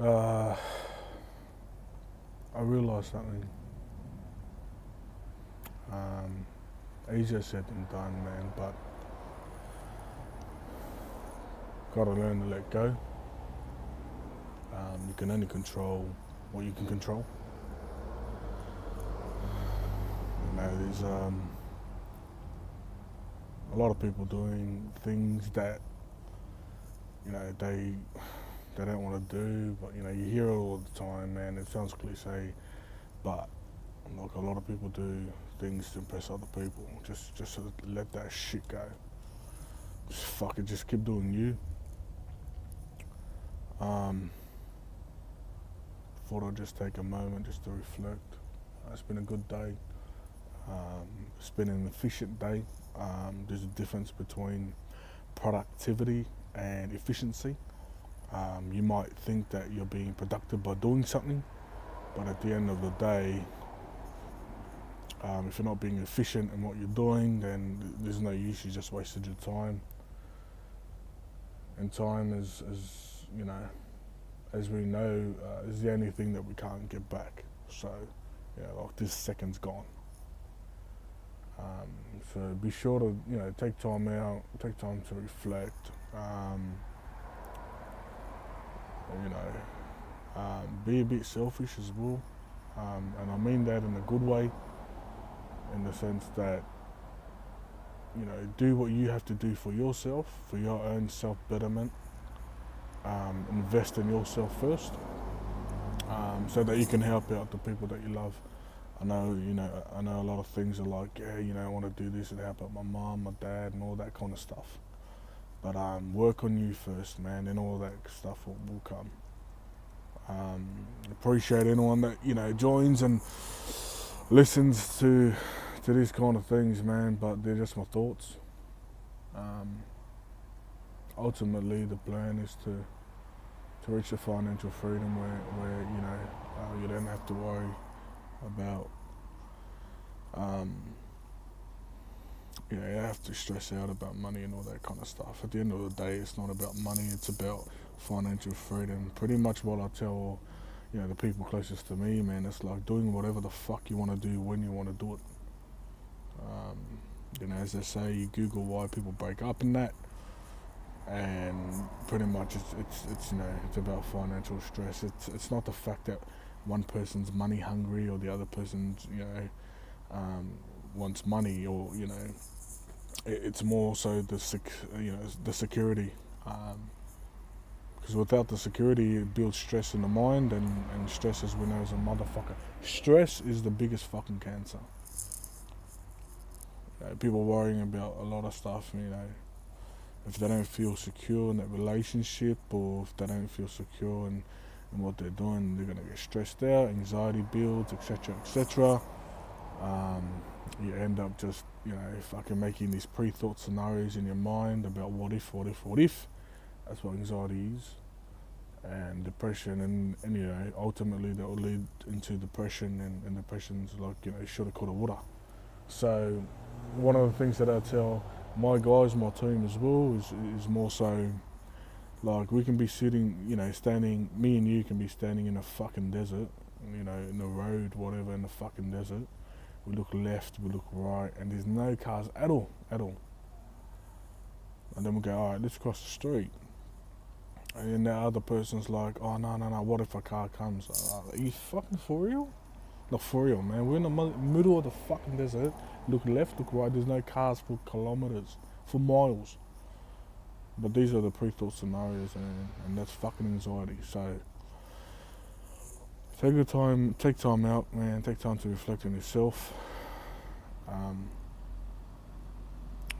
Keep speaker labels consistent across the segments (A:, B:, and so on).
A: Uh, I realised something. Um, easier said than done, man, but gotta learn to let go. Um, you can only control what you can control. You know, there's um, a lot of people doing things that you know they they don't want to do, but you know you hear it all the time, man. It sounds cliche, but like a lot of people do things to impress other people. Just just let that shit go. Just fuck it. Just keep doing you. Um, thought I'd just take a moment just to reflect. Uh, it's been a good day. Um, it's been an efficient day. Um, there's a difference between productivity and efficiency. Um, you might think that you're being productive by doing something, but at the end of the day, um, if you're not being efficient in what you're doing, then there's no use. You just wasted your time. And time is, is you know, as we know, uh, is the only thing that we can't get back. So, yeah, like this second's gone. Um, so be sure to you know take time out, take time to reflect. Um, you know, um, be a bit selfish as well, um, and I mean that in a good way, in the sense that you know do what you have to do for yourself, for your own self betterment. Um, invest in yourself first, um, so that you can help out the people that you love. I know, you know, I know a lot of things are like, yeah, you know, I want to do this and help out my mom, my dad, and all that kind of stuff. But um, work on you first, man, and all that stuff will, will come. Um, appreciate anyone that you know joins and listens to to these kind of things, man. But they're just my thoughts. Um, ultimately, the plan is to to reach the financial freedom where, where you know uh, you don't have to worry about um, you know you have to stress out about money and all that kind of stuff. At the end of the day, it's not about money; it's about financial freedom. Pretty much what I tell you know the people closest to me, man. It's like doing whatever the fuck you want to do when you want to do it. Um, you know, as they say, you Google why people break up and that and pretty much it's, it's, it's you know it's about financial stress. It's it's not the fact that one person's money hungry or the other person's you know um, wants money or you know it, it's more so the sec- you know the security because um, without the security it builds stress in the mind and, and stress as we know is a motherfucker stress is the biggest fucking cancer you know, people worrying about a lot of stuff you know if they don't feel secure in that relationship or if they don't feel secure in, in what they're doing, they're gonna get stressed out, anxiety builds, etc., etc. Um, you end up just, you know, fucking making these pre-thought scenarios in your mind about what if, what if, what if. That's what anxiety is. And depression, and, and you know, ultimately that will lead into depression, and, and depression's like, you know, shoulda, coulda, woulda. So, one of the things that I tell my guys, my team as well, is, is more so like we can be sitting, you know, standing, me and you can be standing in a fucking desert, you know, in the road, whatever, in the fucking desert. We look left, we look right, and there's no cars at all, at all. And then we go, all right, let's cross the street. And then the other person's like, oh, no, no, no, what if a car comes? Like, Are you fucking for real? Not for real, man. We're in the middle of the fucking desert. Look left, look right. There's no cars for kilometers, for miles. But these are the pre-thought scenarios, and, and that's fucking anxiety. So take the time, take time out, man. Take time to reflect on yourself. Um,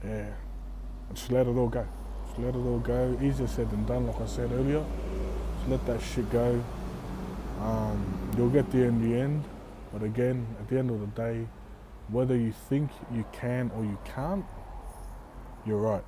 A: yeah, just let it all go. Just let it all go. Easier said than done, like I said earlier. Just let that shit go. Um, you'll get there in the end. But again, at the end of the day, whether you think you can or you can't, you're right.